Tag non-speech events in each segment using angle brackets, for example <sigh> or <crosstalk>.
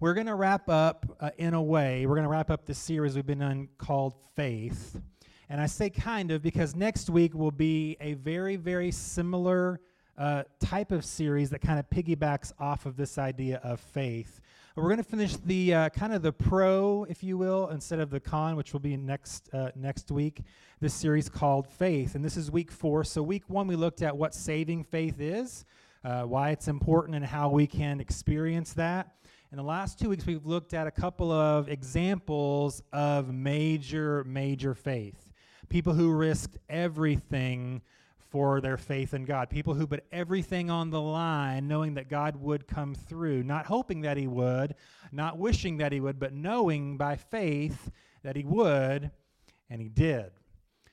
we're going to wrap up uh, in a way. We're going to wrap up the series we've been on called Faith. And I say kind of because next week will be a very, very similar uh, type of series that kind of piggybacks off of this idea of faith. We're going to finish the uh, kind of the pro, if you will, instead of the con, which will be next uh, next week. This series called Faith, and this is week four. So week one, we looked at what saving faith is, uh, why it's important, and how we can experience that. In the last two weeks, we've looked at a couple of examples of major, major faith. People who risked everything for their faith in God. People who put everything on the line, knowing that God would come through, not hoping that He would, not wishing that He would, but knowing by faith that He would, and He did.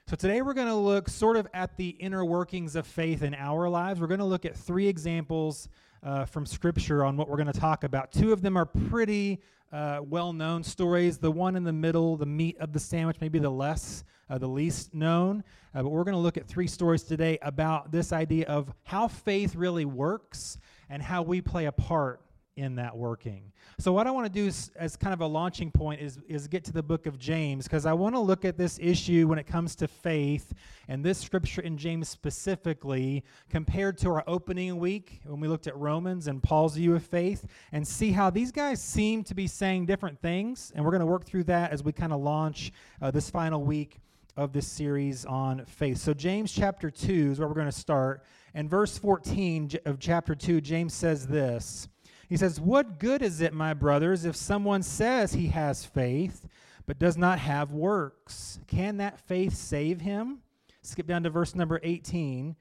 So today we're going to look sort of at the inner workings of faith in our lives. We're going to look at three examples uh, from Scripture on what we're going to talk about. Two of them are pretty uh, well known stories. The one in the middle, the meat of the sandwich, maybe the less, uh, the least known. Uh, but we're going to look at three stories today about this idea of how faith really works and how we play a part in that working. So what I want to do is, as kind of a launching point is, is get to the book of James because I want to look at this issue when it comes to faith and this scripture in James specifically compared to our opening week when we looked at Romans and Paul's view of faith and see how these guys seem to be saying different things. And we're going to work through that as we kind of launch uh, this final week of this series on faith. So James chapter 2 is where we're going to start. And verse 14 of chapter 2, James says this. He says, What good is it, my brothers, if someone says he has faith but does not have works? Can that faith save him? Skip down to verse number 18.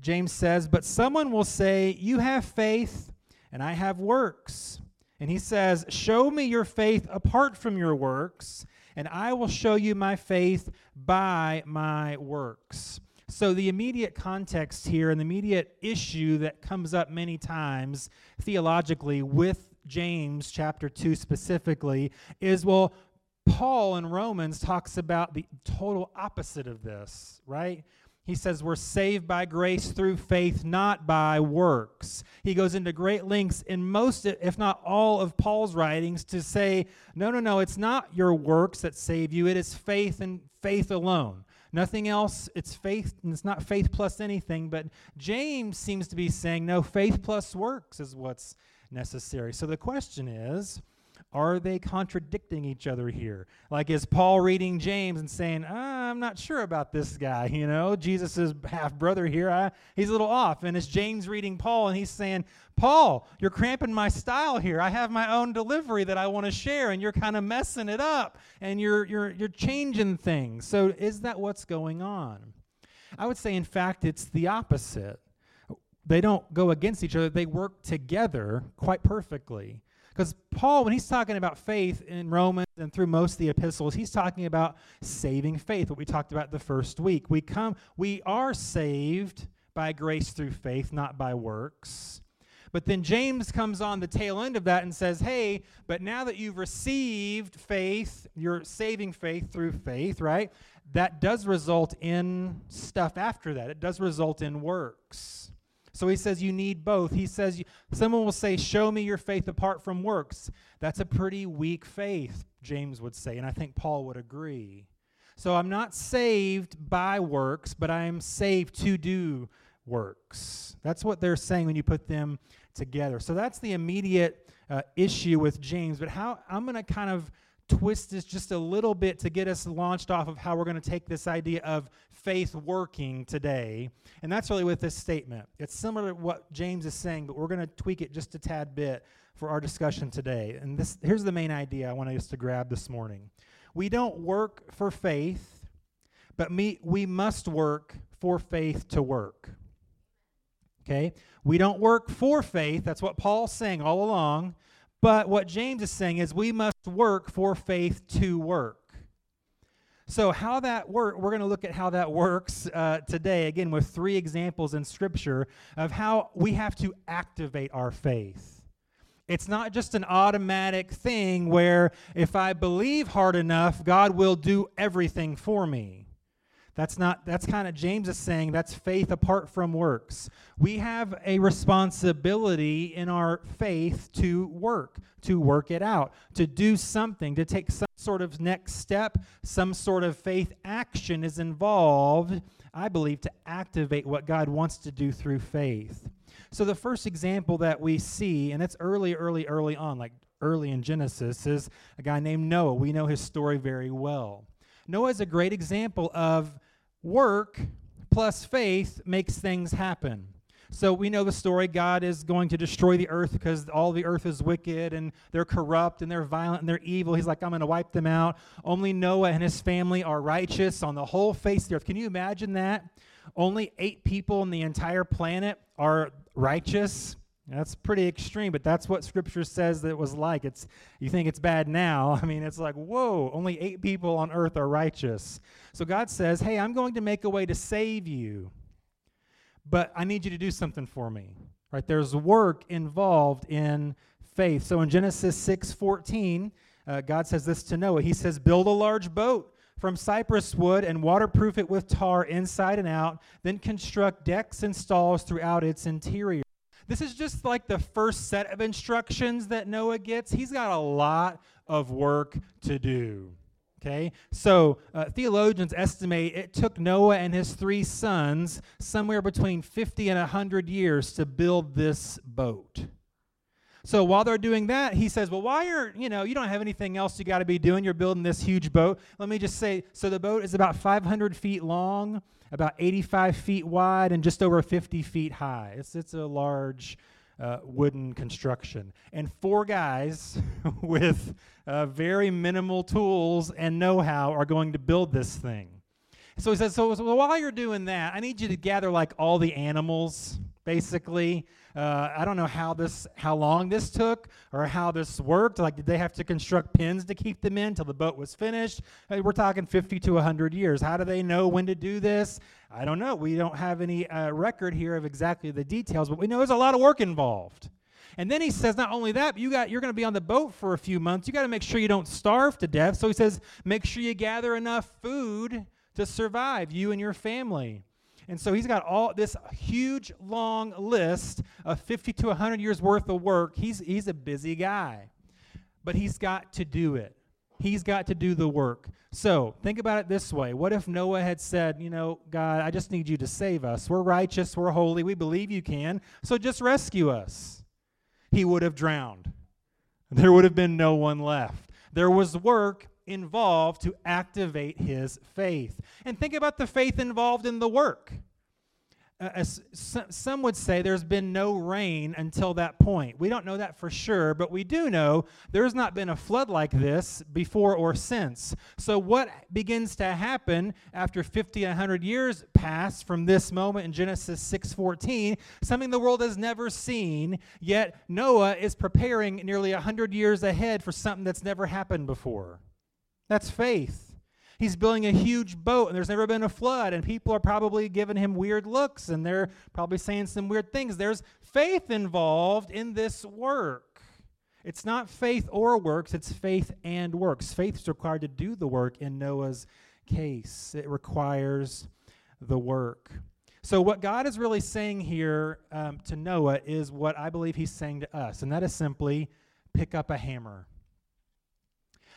James says, But someone will say, You have faith, and I have works. And he says, Show me your faith apart from your works, and I will show you my faith by my works. So, the immediate context here and the immediate issue that comes up many times theologically with James chapter 2 specifically is well, Paul in Romans talks about the total opposite of this, right? He says we're saved by grace through faith, not by works. He goes into great lengths in most, if not all, of Paul's writings to say, no, no, no, it's not your works that save you, it is faith and faith alone. Nothing else. It's faith, and it's not faith plus anything. But James seems to be saying, no, faith plus works is what's necessary. So the question is, are they contradicting each other here? Like, is Paul reading James and saying, ah, I'm not sure about this guy, you know, Jesus' half brother here, I, he's a little off. And is James reading Paul and he's saying, Paul, you're cramping my style here. I have my own delivery that I want to share, and you're kind of messing it up and you're, you're, you're changing things. So, is that what's going on? I would say, in fact, it's the opposite. They don't go against each other, they work together quite perfectly. Because Paul, when he's talking about faith in Romans and through most of the epistles, he's talking about saving faith, what we talked about the first week. We come, we are saved by grace through faith, not by works. But then James comes on the tail end of that and says, Hey, but now that you've received faith, you're saving faith through faith, right? That does result in stuff after that. It does result in works. So he says you need both. He says someone will say, Show me your faith apart from works. That's a pretty weak faith, James would say, and I think Paul would agree. So I'm not saved by works, but I am saved to do works. That's what they're saying when you put them together. So that's the immediate uh, issue with James. But how I'm going to kind of twist this just a little bit to get us launched off of how we're going to take this idea of faith working today. And that's really with this statement. It's similar to what James is saying, but we're going to tweak it just a tad bit for our discussion today. And this here's the main idea I want us to grab this morning. We don't work for faith, but me, we must work for faith to work. Okay? We don't work for faith. That's what Paul's saying all along. But what James is saying is we must work for faith to work. So, how that work, we're going to look at how that works uh, today, again, with three examples in Scripture of how we have to activate our faith. It's not just an automatic thing where if I believe hard enough, God will do everything for me. That's not that's kind of James is saying that's faith apart from works. We have a responsibility in our faith to work, to work it out, to do something, to take some sort of next step, some sort of faith action is involved, I believe, to activate what God wants to do through faith. So the first example that we see, and it's early, early, early on, like early in Genesis, is a guy named Noah. We know his story very well. Noah is a great example of work plus faith makes things happen. So we know the story. God is going to destroy the earth because all the earth is wicked and they're corrupt and they're violent and they're evil. He's like, I'm going to wipe them out. Only Noah and his family are righteous on the whole face of the earth. Can you imagine that? Only eight people on the entire planet are righteous. That's pretty extreme, but that's what Scripture says that it was like. It's you think it's bad now. <laughs> I mean, it's like whoa, only eight people on earth are righteous. So God says, "Hey, I'm going to make a way to save you, but I need you to do something for me." Right? There's work involved in faith. So in Genesis 6:14, uh, God says this to Noah. He says, "Build a large boat." From cypress wood and waterproof it with tar inside and out, then construct decks and stalls throughout its interior. This is just like the first set of instructions that Noah gets. He's got a lot of work to do. Okay, so uh, theologians estimate it took Noah and his three sons somewhere between 50 and 100 years to build this boat. So while they're doing that, he says, Well, why are, you know, you don't have anything else you got to be doing. You're building this huge boat. Let me just say so the boat is about 500 feet long about 85 feet wide and just over 50 feet high. It's, it's a large uh, wooden construction. And four guys <laughs> with uh, very minimal tools and know how are going to build this thing. So he says, so, so while you're doing that, I need you to gather like all the animals, basically, uh, I don't know how this, how long this took, or how this worked. Like, did they have to construct pins to keep them in till the boat was finished? we're talking 50 to 100 years. How do they know when to do this? I don't know. We don't have any uh, record here of exactly the details, but we know there's a lot of work involved. And then he says, not only that, you got you're going to be on the boat for a few months. You got to make sure you don't starve to death. So he says, make sure you gather enough food to survive you and your family. And so he's got all this huge long list of 50 to 100 years worth of work. He's, he's a busy guy, but he's got to do it. He's got to do the work. So think about it this way What if Noah had said, You know, God, I just need you to save us. We're righteous, we're holy, we believe you can, so just rescue us? He would have drowned. There would have been no one left. There was work involved to activate his faith. And think about the faith involved in the work. Uh, some would say there's been no rain until that point. We don't know that for sure, but we do know there's not been a flood like this before or since. So, what begins to happen after 50, 100 years pass from this moment in Genesis 6:14? Something the world has never seen. Yet Noah is preparing nearly 100 years ahead for something that's never happened before. That's faith. He's building a huge boat and there's never been a flood, and people are probably giving him weird looks and they're probably saying some weird things. There's faith involved in this work. It's not faith or works, it's faith and works. Faith is required to do the work in Noah's case, it requires the work. So, what God is really saying here um, to Noah is what I believe he's saying to us, and that is simply pick up a hammer.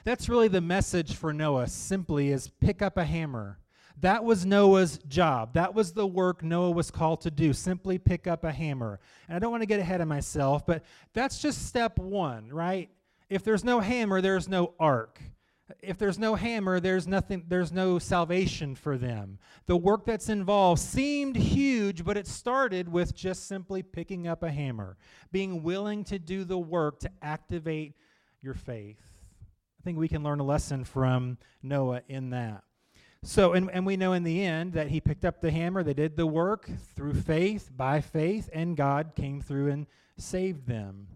That's really the message for Noah, simply is pick up a hammer. That was Noah's job. That was the work Noah was called to do. Simply pick up a hammer. And I don't want to get ahead of myself, but that's just step one, right? If there's no hammer, there's no ark. If there's no hammer, there's nothing there's no salvation for them. The work that's involved seemed huge, but it started with just simply picking up a hammer, being willing to do the work to activate your faith. I think we can learn a lesson from Noah in that. So, and, and we know in the end that he picked up the hammer, they did the work through faith, by faith, and God came through and saved them.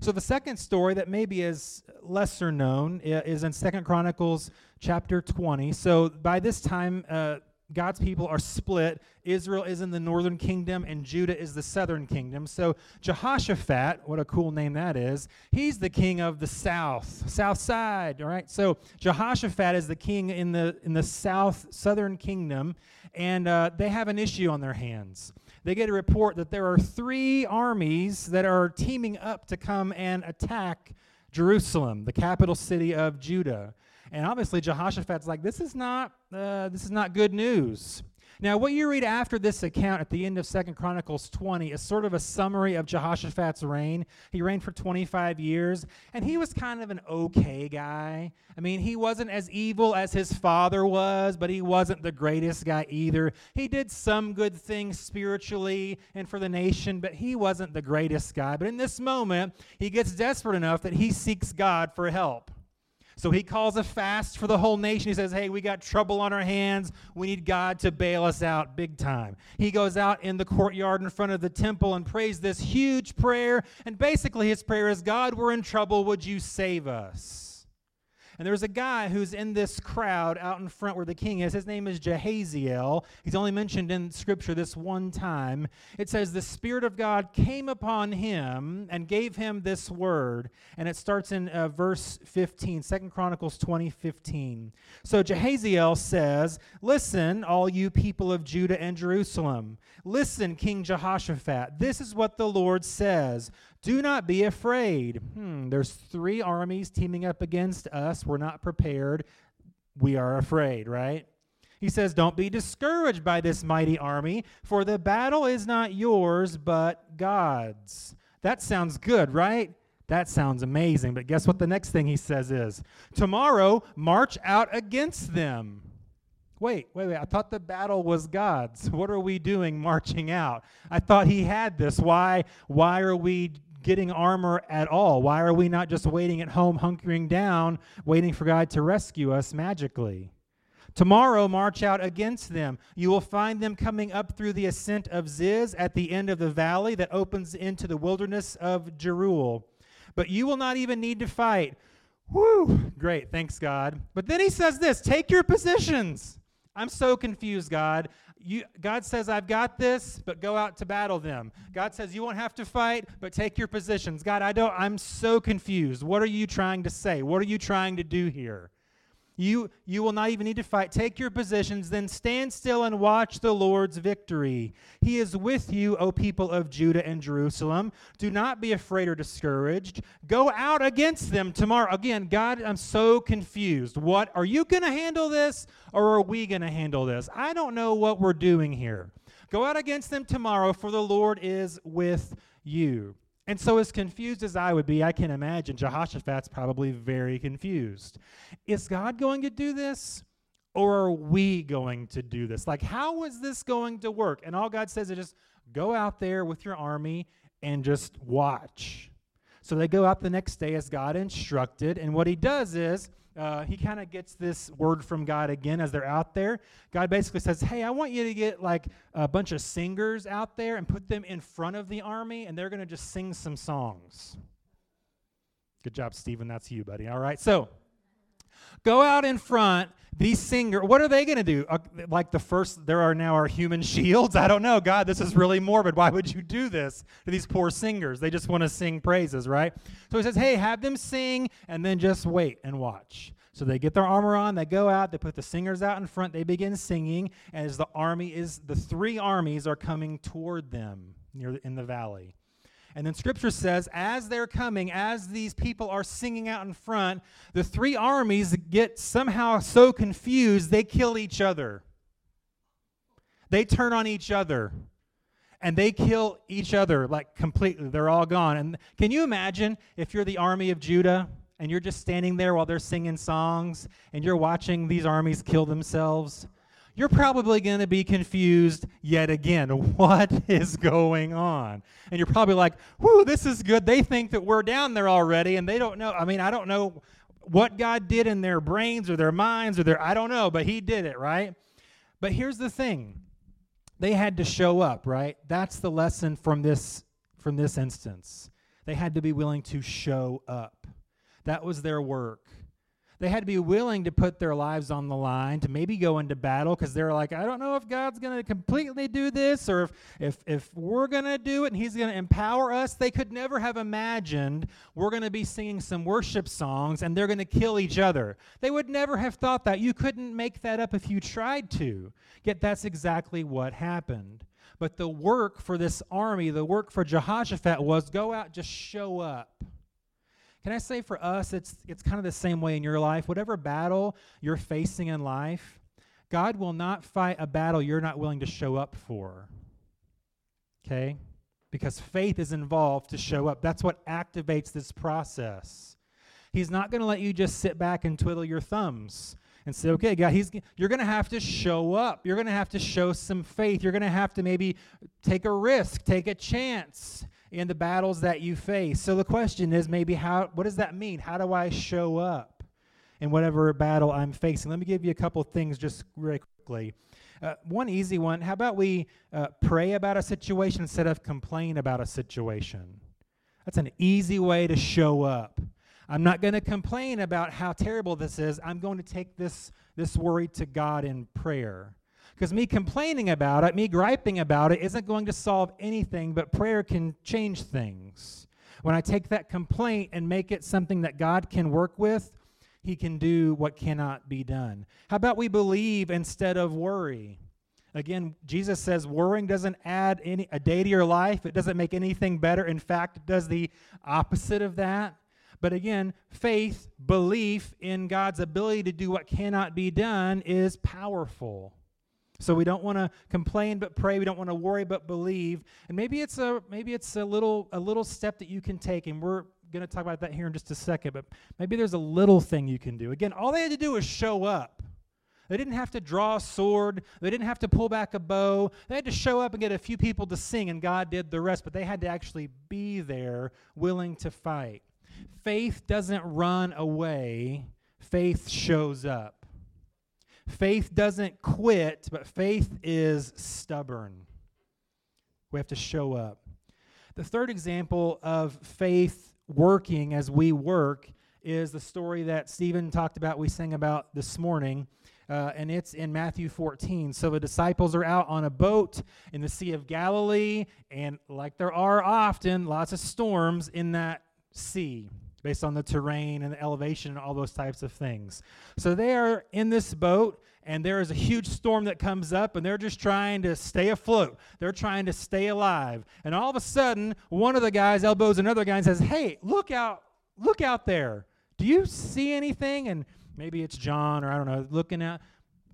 So the second story that maybe is lesser known is in Second Chronicles chapter 20. So by this time, uh, God's people are split. Israel is in the northern kingdom and Judah is the southern kingdom. So Jehoshaphat, what a cool name that is, he's the king of the south, south side, all right? So Jehoshaphat is the king in the in the south southern kingdom and uh, they have an issue on their hands. They get a report that there are three armies that are teaming up to come and attack Jerusalem, the capital city of Judah. And obviously, Jehoshaphat's like, this is not, uh, this is not good news. Now, what you read after this account at the end of Second Chronicles 20 is sort of a summary of Jehoshaphat's reign. He reigned for 25 years, and he was kind of an okay guy. I mean, he wasn't as evil as his father was, but he wasn't the greatest guy either. He did some good things spiritually and for the nation, but he wasn't the greatest guy. But in this moment, he gets desperate enough that he seeks God for help. So he calls a fast for the whole nation. He says, Hey, we got trouble on our hands. We need God to bail us out big time. He goes out in the courtyard in front of the temple and prays this huge prayer. And basically, his prayer is God, we're in trouble. Would you save us? And there's a guy who's in this crowd out in front where the king is. His name is Jahaziel. He's only mentioned in Scripture this one time. It says, The Spirit of God came upon him and gave him this word. And it starts in uh, verse 15, 2 Chronicles 20, 15. So Jahaziel says, Listen, all you people of Judah and Jerusalem. Listen, King Jehoshaphat. This is what the Lord says. Do not be afraid. Hmm, there's three armies teaming up against us. We're not prepared. We are afraid, right? He says, Don't be discouraged by this mighty army, for the battle is not yours, but God's. That sounds good, right? That sounds amazing. But guess what the next thing he says is? Tomorrow, march out against them. Wait, wait, wait. I thought the battle was God's. <laughs> What are we doing marching out? I thought he had this. Why why are we getting armor at all? Why are we not just waiting at home, hunkering down, waiting for God to rescue us magically? Tomorrow, march out against them. You will find them coming up through the ascent of Ziz at the end of the valley that opens into the wilderness of Jeruel. But you will not even need to fight. Whew, great, thanks God. But then he says this take your positions. I'm so confused, God you, God says, I've got this, but go out to battle them. God says, you won't have to fight, but take your positions. God, I don't, I'm so confused. What are you trying to say? What are you trying to do here? You, you will not even need to fight. Take your positions, then stand still and watch the Lord's victory. He is with you, O people of Judah and Jerusalem. Do not be afraid or discouraged. Go out against them tomorrow. Again, God, I'm so confused. What are you going to handle this or are we going to handle this? I don't know what we're doing here. Go out against them tomorrow, for the Lord is with you. And so, as confused as I would be, I can imagine Jehoshaphat's probably very confused. Is God going to do this? Or are we going to do this? Like, how is this going to work? And all God says is just go out there with your army and just watch. So they go out the next day as God instructed. And what he does is uh, he kind of gets this word from God again as they're out there. God basically says, Hey, I want you to get like a bunch of singers out there and put them in front of the army, and they're going to just sing some songs. Good job, Stephen. That's you, buddy. All right. So go out in front. These singers, what are they going to do? Uh, like the first, there are now our human <laughs> shields? I don't know. God, this is really morbid. Why would you do this to these poor singers? They just want to sing praises, right? So he says, hey, have them sing and then just wait and watch. So they get their armor on, they go out, they put the singers out in front, they begin singing as the army is, the three armies are coming toward them near in the valley. And then scripture says, as they're coming, as these people are singing out in front, the three armies get somehow so confused they kill each other. They turn on each other and they kill each other like completely. They're all gone. And can you imagine if you're the army of Judah and you're just standing there while they're singing songs and you're watching these armies kill themselves? You're probably going to be confused yet again. <laughs> What is going on? And you're probably like, whoo, this is good. They think that we're down there already, and they don't know. I mean, I don't know what God did in their brains or their minds or their, I don't know, but He did it, right? But here's the thing they had to show up, right? That's the lesson from this from this instance. They had to be willing to show up. That was their work. They had to be willing to put their lives on the line to maybe go into battle because they're like, I don't know if God's going to completely do this or if, if, if we're going to do it and He's going to empower us. They could never have imagined we're going to be singing some worship songs and they're going to kill each other. They would never have thought that. You couldn't make that up if you tried to. Yet that's exactly what happened. But the work for this army, the work for Jehoshaphat was go out, just show up. Can I say for us, it's, it's kind of the same way in your life. Whatever battle you're facing in life, God will not fight a battle you're not willing to show up for. Okay? Because faith is involved to show up. That's what activates this process. He's not going to let you just sit back and twiddle your thumbs and say, okay, God, he's, you're going to have to show up. You're going to have to show some faith. You're going to have to maybe take a risk, take a chance in the battles that you face. So the question is maybe how what does that mean? How do I show up in whatever battle I'm facing? Let me give you a couple things just really quickly. Uh, one easy one, how about we uh, pray about a situation instead of complain about a situation? That's an easy way to show up. I'm not going to complain about how terrible this is. I'm going to take this, this worry to God in prayer. Because me complaining about it, me griping about it, isn't going to solve anything, but prayer can change things. When I take that complaint and make it something that God can work with, He can do what cannot be done. How about we believe instead of worry? Again, Jesus says worrying doesn't add any a day to your life. It doesn't make anything better. In fact, it does the opposite of that. But again, faith, belief in God's ability to do what cannot be done is powerful. So we don't want to complain but pray. We don't want to worry but believe. And maybe it's a maybe it's a little a little step that you can take and we're going to talk about that here in just a second, but maybe there's a little thing you can do. Again, all they had to do was show up. They didn't have to draw a sword. They didn't have to pull back a bow. They had to show up and get a few people to sing, and God did the rest. But they had to actually be there, willing to fight. Faith doesn't run away, faith shows up. Faith doesn't quit, but faith is stubborn. We have to show up. The third example of faith working as we work is the story that Stephen talked about, we sang about this morning. Uh, and it's in Matthew 14. So the disciples are out on a boat in the Sea of Galilee, and like there are often, lots of storms in that sea based on the terrain and the elevation and all those types of things. So they are in this boat, and there is a huge storm that comes up, and they're just trying to stay afloat. They're trying to stay alive. And all of a sudden, one of the guys elbows another guy and says, Hey, look out, look out there. Do you see anything? And maybe it's John or I don't know, looking at.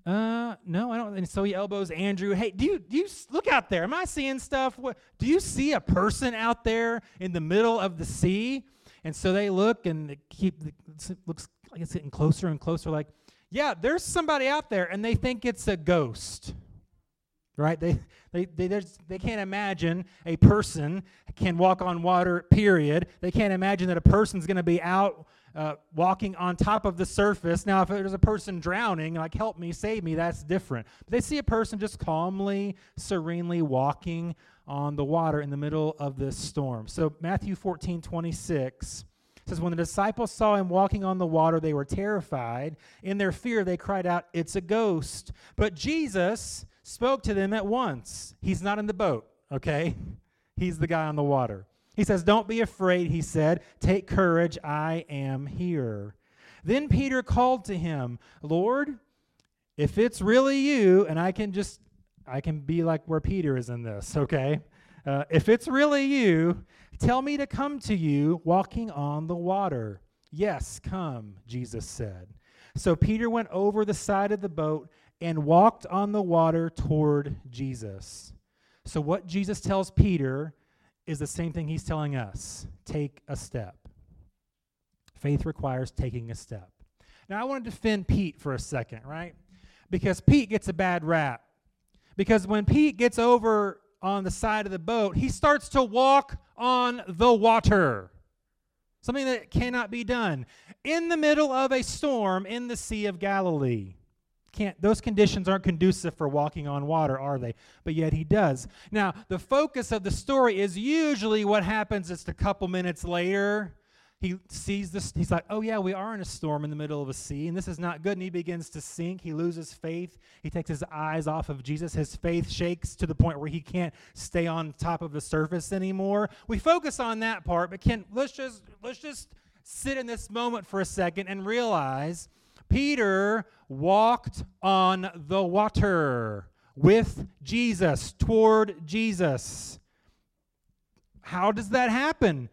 Uh, no, I don't. And so he elbows Andrew. Hey, do you do you look out there? Am I seeing stuff? What do you see a person out there in the middle of the sea? And so they look and they keep it looks like it's getting closer and closer. Like, yeah, there's somebody out there, and they think it's a ghost. Right? They they they they can't imagine a person can walk on water. Period. They can't imagine that a person's going to be out uh, walking on top of the surface. Now, if there's a person drowning, like help me, save me, that's different. But they see a person just calmly, serenely walking on the water in the middle of this storm. So Matthew 14, 26 says, When the disciples saw him walking on the water, they were terrified. In their fear, they cried out, It's a ghost. But Jesus spoke to them at once. He's not in the boat, okay? <laughs> He's the guy on the water. He says, Don't be afraid, he said. Take courage, I am here. Then Peter called to him, Lord, if it's really you, and I can just I can be like where Peter is in this, okay? Uh, if it's really you, tell me to come to you walking on the water. Yes, come, Jesus said. So Peter went over the side of the boat and walked on the water toward Jesus. So, what Jesus tells Peter is the same thing he's telling us take a step. Faith requires taking a step. Now, I want to defend Pete for a second, right? Because Pete gets a bad rap. Because when Pete gets over on the side of the boat, he starts to walk on the water. Something that cannot be done. In the middle of a storm in the Sea of Galilee. Can't, those conditions aren't conducive for walking on water, are they? But yet he does. Now, the focus of the story is usually what happens just a couple minutes later. He sees this he's like oh yeah we are in a storm in the middle of a sea and this is not good and he begins to sink. He loses faith. He takes his eyes off of jesus. His faith shakes to the point where he can't stay on top of the surface anymore. We focus on that part but can let's just let's just sit in this moment for a second and realize peter walked on the water with jesus toward jesus. How does that happen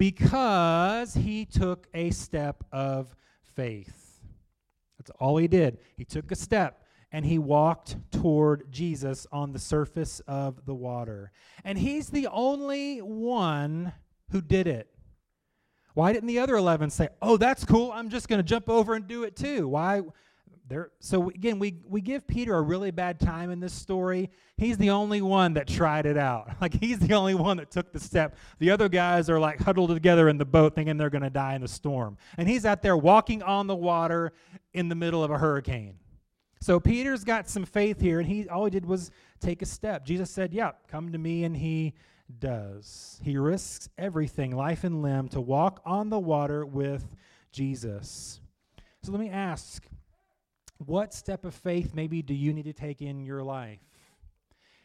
because he took a step of faith. That's all he did. He took a step and he walked toward Jesus on the surface of the water. And he's the only one who did it. Why didn't the other 11 say, "Oh, that's cool. I'm just going to jump over and do it too"? Why so again, we, we give Peter a really bad time in this story. He's the only one that tried it out. <laughs> Like he's the only one that took the step. The other guys are like huddled together in the boat thinking they're going to die in the storm. And he's out there walking on the water in the middle of a hurricane. So Peter's got some faith here, and he all he did was take a step. Jesus said, "Yeah, come to me," and he does. He risks everything, life and limb, to walk on the water with Jesus. So let me ask what step of faith maybe do you need to take in your life?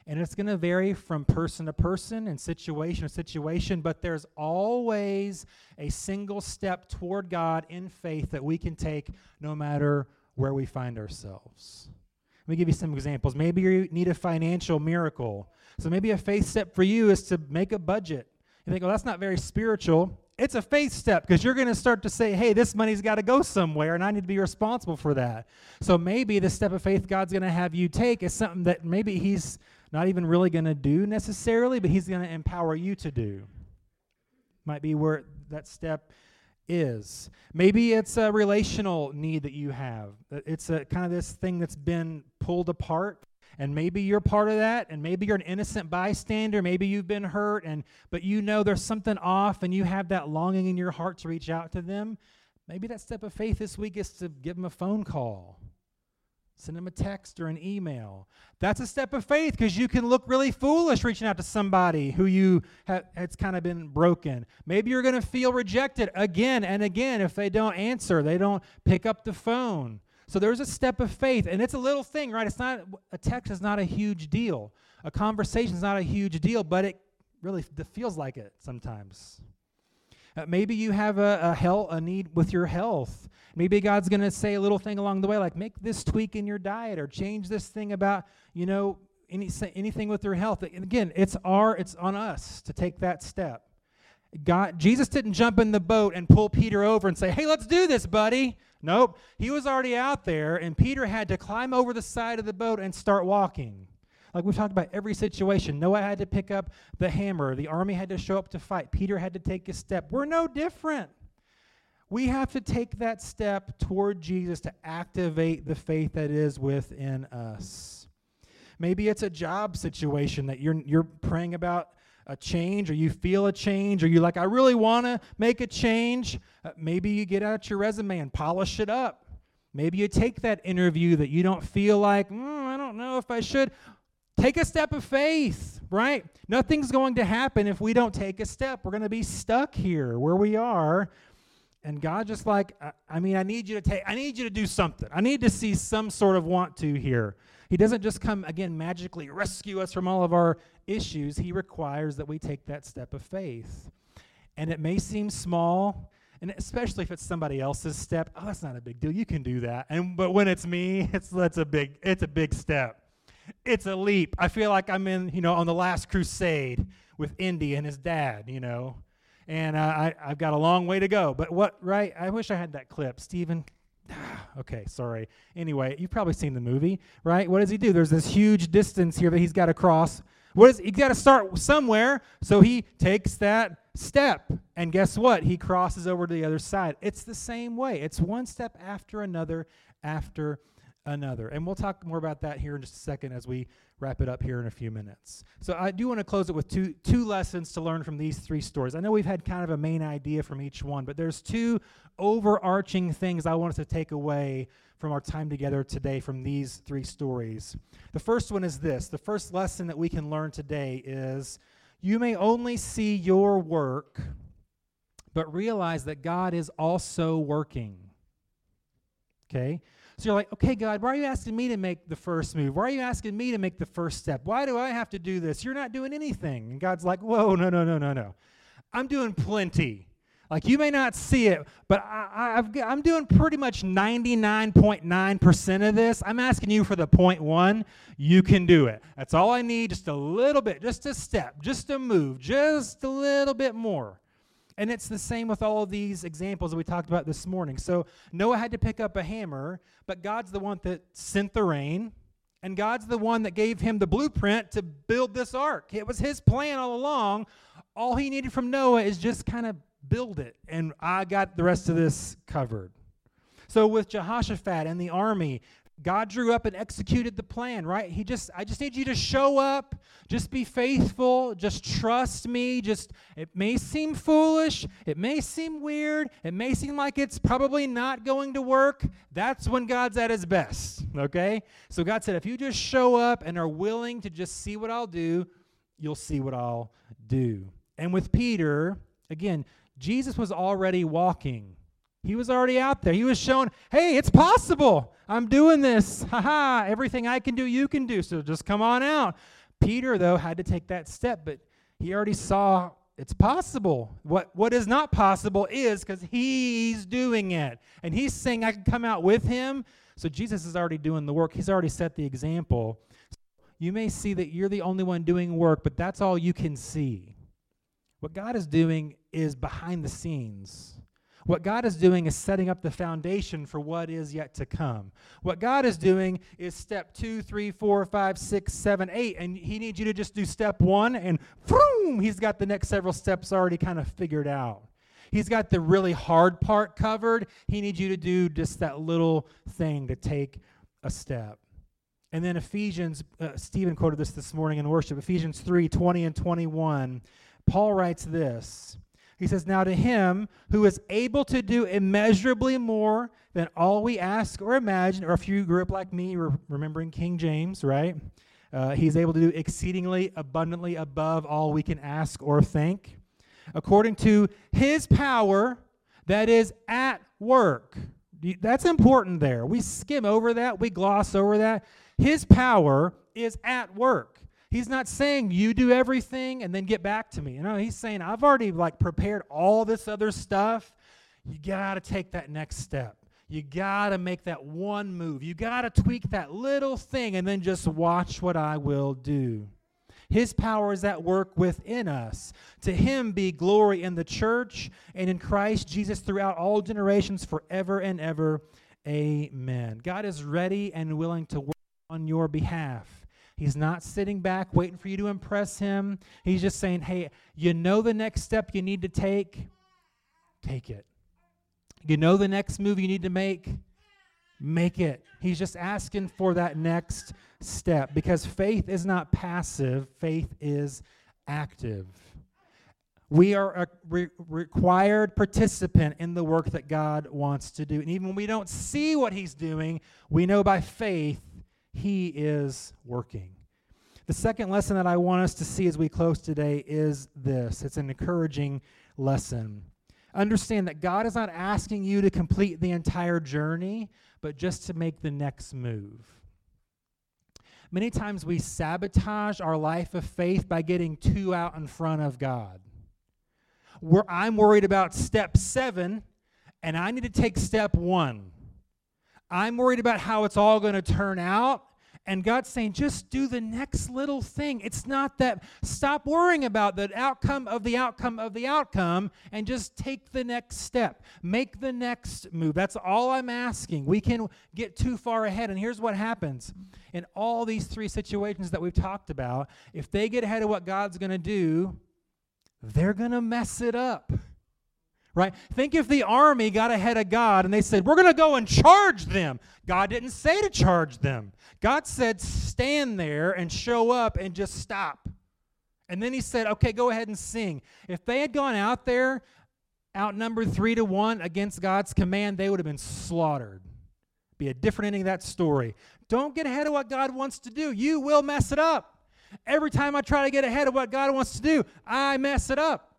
And it's going to vary from person to person and situation to situation, but there's always a single step toward God in faith that we can take no matter where we find ourselves. Let me give you some examples. Maybe you need a financial miracle. So maybe a faith step for you is to make a budget. You think, well, that's not very spiritual it's a faith step because you're going to start to say, hey, this money's got to go somewhere and I need to be responsible for that. So maybe the step of faith God's going to have you take is something that maybe He's not even really going to do necessarily, but He's going to empower you to do. Might be where that step is. Maybe it's a relational need that you have. It's a kind of this thing that's been pulled apart and maybe you're part of that and maybe you're an innocent bystander. Maybe you've been hurt and but you know there's something off and you have that longing in your heart to reach out to them. Maybe that step of faith this week is to give them a phone call send them a text or an email. That's a step of faith because you can look really foolish reaching out to somebody who you have it's kind of been broken. Maybe you're going to feel rejected again and again. If they don't answer they don't pick up the phone so there's a step of faith, and it's a little thing, right? It's not a text is not a huge deal. A conversation is not a huge deal, but it really feels like it sometimes. Uh, maybe you have a, a hell a need with your health. Maybe God's going to say a little thing along the way, like make this tweak in your diet or change this thing about you know any, anything with your health. And again, it's our it's on us to take that step. God, Jesus didn't jump in the boat and pull Peter over and say, "Hey, let's do this, buddy." Nope. He was already out there, and Peter had to climb over the side of the boat and start walking. Like we've talked about every situation. Noah had to pick up the hammer, the army had to show up to fight, Peter had to take a step. We're no different. We have to take that step toward Jesus to activate the faith that is within us. Maybe it's a job situation that you're, you're praying about a change or you feel a change or you like, I really want to make a change, uh, maybe you get out your resume and polish it up. Maybe you take that interview that you don't feel like, mm, I don't know if I should. Take a step of faith, right? Nothing's going to happen if we don't take a step. We're going to be stuck here where we are. And God just like, I, I mean, I need you to take, I need you to do something. I need to see some sort of want to here. He doesn't just come, again, magically rescue us from all of our issues. He requires that we take that step of faith. And it may seem small, and especially if it's somebody else's step, oh, that's not a big deal. You can do that. And but when it's me, <laughs> it's that's a big it's a big step. It's a leap. I feel like I'm in, you know, on the last crusade with Indy and his dad, you know. And uh, I, I've got a long way to go. But what, right? I wish I had that clip. Stephen, <sighs> okay, sorry. Anyway, you've probably seen the movie, right? What does he do? There's this huge distance here that he's got to cross. What is he got to start somewhere? So he takes that step, and guess what? He crosses over to the other side. It's the same way. It's one step after another after another. And we'll talk more about that here in just a second as we wrap it up here in a few minutes. So I do want to close it with two two lessons to learn from these three stories. I know we've had kind of a main idea from each one, but there's two overarching things I want us to take away from our time together today from these three stories. The first one is this. The first lesson that we can learn today is you may only see your work but realize that God is also working. Okay? So you're like, okay, God, why are you asking me to make the first move? Why are you asking me to make the first step? Why do I have to do this? You're not doing anything. And God's like, whoa, no, no, no, no, no. I'm doing plenty. Like you may not see it, but I, am doing pretty much 99.9% of this. I'm asking you for the point one. You can do it. That's all I need. Just a little bit, just a step, just a move, just a little bit more. And it's the same with all of these examples that we talked about this morning. So Noah had to pick up a hammer, but God's the one that sent the rain, and God's the one that gave him the blueprint to build this ark. It was his plan all along. All he needed from Noah is just kind of build it, and I got the rest of this covered. So with Jehoshaphat and the army, God drew up and executed the plan, right? He just I just need you to show up, just be faithful, just trust me. Just it may seem foolish, it may seem weird, it may seem like it's probably not going to work. That's when God's at his best, okay? So God said if you just show up and are willing to just see what I'll do, you'll see what I'll do. And with Peter, again, Jesus was already walking he was already out there. He was showing, hey, it's possible. I'm doing this. <laughs> Ha ha. Everything I can do, you can do. So just come on out. Peter, though, had to take that step, but he already saw it's possible. What, what is not possible is because he's doing it. And he's saying, I can come out with him. So Jesus is already doing the work, he's already set the example. You may see that you're the only one doing work, but that's all you can see. What God is doing is behind the scenes. What God is doing is setting up the foundation for what is yet to come. What God is doing is step two, three, four, five, six, seven, eight, and He needs you to just do step one, and boom, He's got the next several steps already kind of figured out. He's got the really hard part covered. He needs you to do just that little thing to take a step. And then Ephesians, uh, Stephen quoted this this morning in worship, Ephesians 3 20 and 21. Paul writes this. He says, Now to him who is able to do immeasurably more than all we ask or imagine, or if you grew up like me, re- remembering King James, right? Uh, he's able to do exceedingly abundantly above all we can ask or think, according to his power that is at work. That's important there. We skim over that, we gloss over that. His power is at work. He's not saying you do everything and then get back to me. You know, he's saying I've already like prepared all this other stuff. You got to take that next step. You got to make that one move. You got to tweak that little thing and then just watch what I will do. His power is at work within us. To him be glory in the church and in Christ Jesus throughout all generations, forever and ever. Amen. God is ready and willing to work on your behalf. He's not sitting back waiting for you to impress him. He's just saying, hey, you know the next step you need to take? Take it. You know the next move you need to make? Make it. He's just asking for that next step because faith is not passive, faith is active. We are a re- required participant in the work that God wants to do. And even when we don't see what He's doing, we know by faith he is working. The second lesson that I want us to see as we close today is this it's an encouraging lesson. Understand that God is not asking you to complete the entire journey, but just to make the next move. Many times we sabotage our life of faith by getting too out in front of God. Where I'm worried about step seven, and I need to take step one. I'm worried about how it's all going to turn out. And God's saying, just do the next little thing. It's not that, stop worrying about the outcome of the outcome of the outcome and just take the next step. Make the next move. That's all I'm asking. We can get too far ahead. And here's what happens in all these three situations that we've talked about if they get ahead of what God's going to do, they're going to mess it up right? Think if the army got ahead of God and they said, We're going to go and charge them. God didn't say to charge them, God said, Stand there and show up and just stop. And then he said, Okay, go ahead and sing. If they had gone out there, outnumbered three to one against God's command, they would have been slaughtered. Be a different ending of that story. Don't get ahead of what God wants to do. You will mess it up. Every time I try to get ahead of what God wants to do, I mess it up.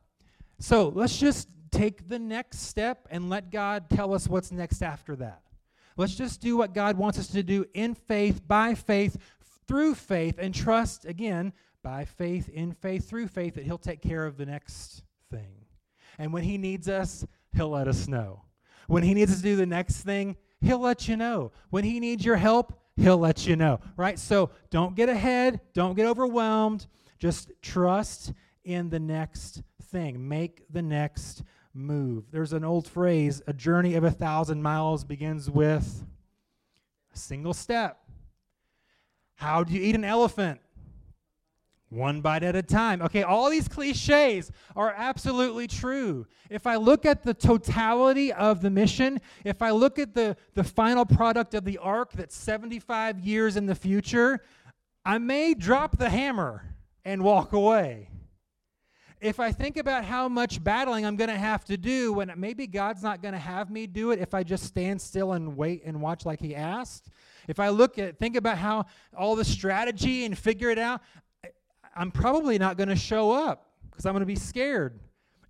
So let's just take the next step and let God tell us what's next after that. Let's just do what God wants us to do in faith, by faith, through faith, and trust, again, by faith, in faith, through faith, that He'll take care of the next thing. And when He needs us, He'll let us know. When He needs us to do the next thing, He'll let you know. When He needs your help, He'll let you know, right? So don't get ahead, don't get overwhelmed. Just trust in the next thing. Make the next move. There's an old phrase a journey of a thousand miles begins with a single step. How do you eat an elephant? One bite at a time. Okay, all these cliches are absolutely true. If I look at the totality of the mission, if I look at the, the final product of the ark that's 75 years in the future, I may drop the hammer and walk away if I think about how much battling I'm going to have to do when maybe God's not going to have me do it if I just stand still and wait and watch like he asked, if I look at think about how all the strategy and figure it out, I'm probably not going to show up because I'm going to be scared.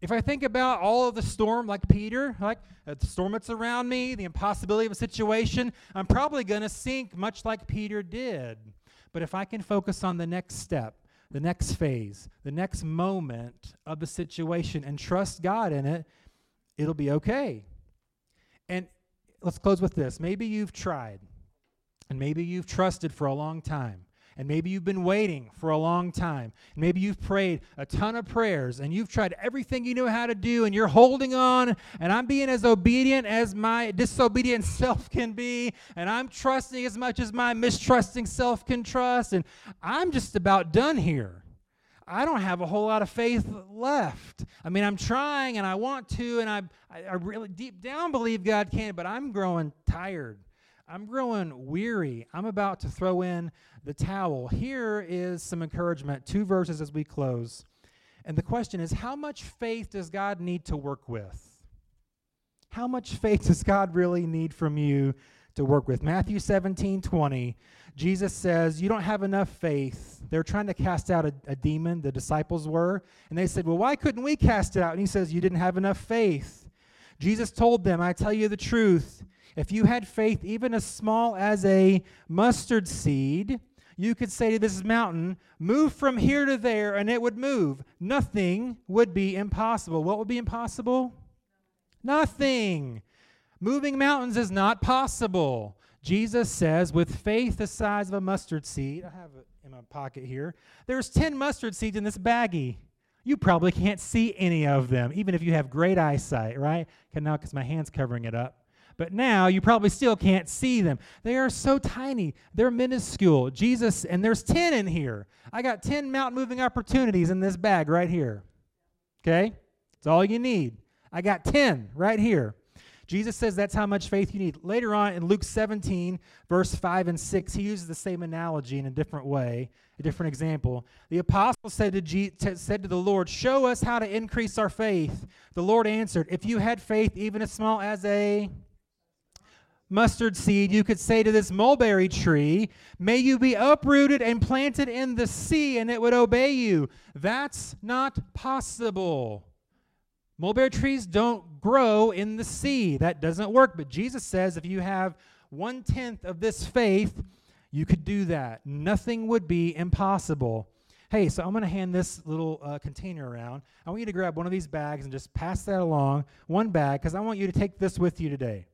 If I think about all of the storm, like Peter, like uh, the storm that's around me, the impossibility of a situation, I'm probably going to sink much like Peter did. But if I can focus on the next step, the next phase, the next moment of the situation and trust God in it, it'll be okay. And let's close with this. Maybe you've tried, and maybe you've trusted for a long time. And maybe you've been waiting for a long time. Maybe you've prayed a ton of prayers and you've tried everything you know how to do and you're holding on. And I'm being as obedient as my disobedient <laughs> self can be. And I'm trusting as much as my mistrusting self can trust. And I'm just about done here. I don't have a whole lot of faith left. I mean, I'm trying and I want to, and I, I really deep down believe God can, but I'm growing tired. I'm growing weary. I'm about to throw in the towel. Here is some encouragement, two verses as we close. And the question is how much faith does God need to work with? How much faith does God really need from you to work with? Matthew 17 20, Jesus says, You don't have enough faith. They're trying to cast out a, a demon, the disciples were. And they said, Well, why couldn't we cast it out? And he says, You didn't have enough faith. Jesus told them, I tell you the truth. If you had faith even as small as a mustard seed, you could say to this mountain, Move from here to there, and it would move. Nothing would be impossible. What would be impossible? Nothing. Moving mountains is not possible. Jesus says, with faith the size of a mustard seed, I have it in my pocket here, there's 10 mustard seeds in this baggie. You probably can't see any of them, even if you have great eyesight, right? Now because my hand's covering it up. But now you probably still can't see them. They are so tiny, they're minuscule. Jesus, and there's 10 in here. I got 10 mountain moving opportunities in this bag right here. Okay? It's all you need. I got 10 right here. Jesus says that's how much faith you need. Later on in Luke 17, verse 5 and 6, he uses the same analogy in a different way, a different example. The apostle said to, G- t- said to the Lord, Show us how to increase our faith. The Lord answered, If you had faith even as small as a mustard seed, you could say to this mulberry tree, May you be uprooted and planted in the sea, and it would obey you. That's not possible. Mulberry trees don't grow in the sea. That doesn't work. But Jesus says if you have one tenth of this faith, you could do that. Nothing would be impossible. Hey, so I'm going to hand this little uh, container around. I want you to grab one of these bags and just pass that along, one bag, because I want you to take this with you today.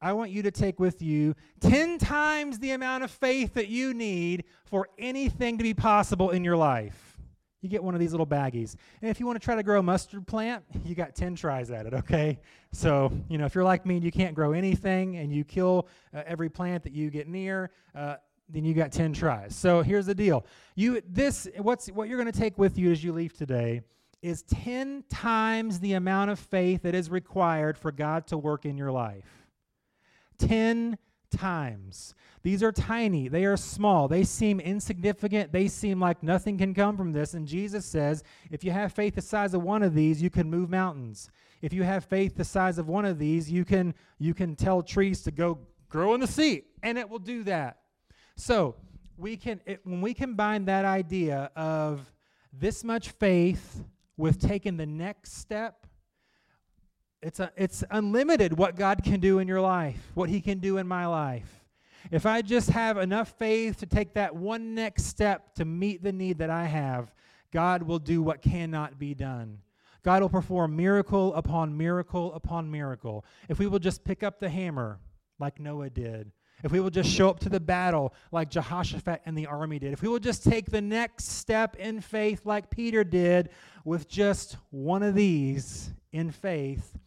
I want you to take with you 10 times the amount of faith that you need for anything to be possible in your life. You get one of these little baggies. And if you want to try to grow a mustard plant, <laughs> you got 10 tries at it, okay? So, you know, if you're like me and you can't grow anything and you kill uh, every plant that you get near, uh, then you got 10 tries. So here's the deal. You this what's what you're going to take with you as you leave today is 10 times the amount of faith that is required for God to work in your life. 10 times. These are tiny, they are small, they seem insignificant, they seem like nothing can come from this. And Jesus says, if you have faith the size of one of these, you can move mountains. If you have faith the size of one of these, you can you can tell trees to go grow in the sea, and it will do that. So, we can it, when we combine that idea of this much faith with taking the next step it's, a, it's unlimited what God can do in your life, what He can do in my life. If I just have enough faith to take that one next step to meet the need that I have, God will do what cannot be done. God will perform miracle upon miracle upon miracle. If we will just pick up the hammer like Noah did, if we will just show up to the battle like Jehoshaphat and the army did, if we will just take the next step in faith like Peter did with just one of these in faith,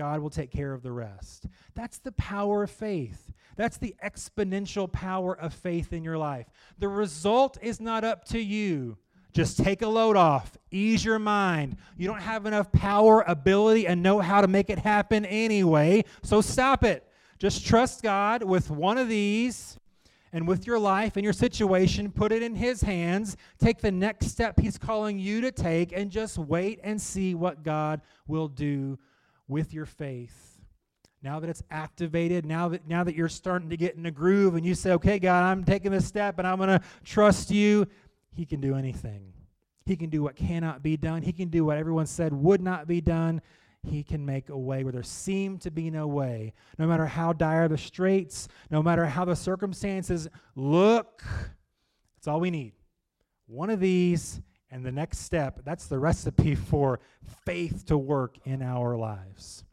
God will take care of the rest. That's the power of faith. That's the exponential power of faith in your life. The result is not up to you. Just take a load off, ease your mind. You don't have enough power, ability, and know how to make it happen anyway, so stop it. Just trust God with one of these and with your life and your situation, put it in His hands. Take the next step He's calling you to take and just wait and see what God will do with your faith. Now that it's activated, now that now that you're starting to get in a groove and you say, "Okay, God, I'm taking this step and I'm going to trust you." He can do anything. He can do what cannot be done. He can do what everyone said would not be done. He can make a way where there seemed to be no way. No matter how dire the straits, no matter how the circumstances look, that's all we need. One of these and the next step, that's the recipe <laughs> for faith to work in our lives.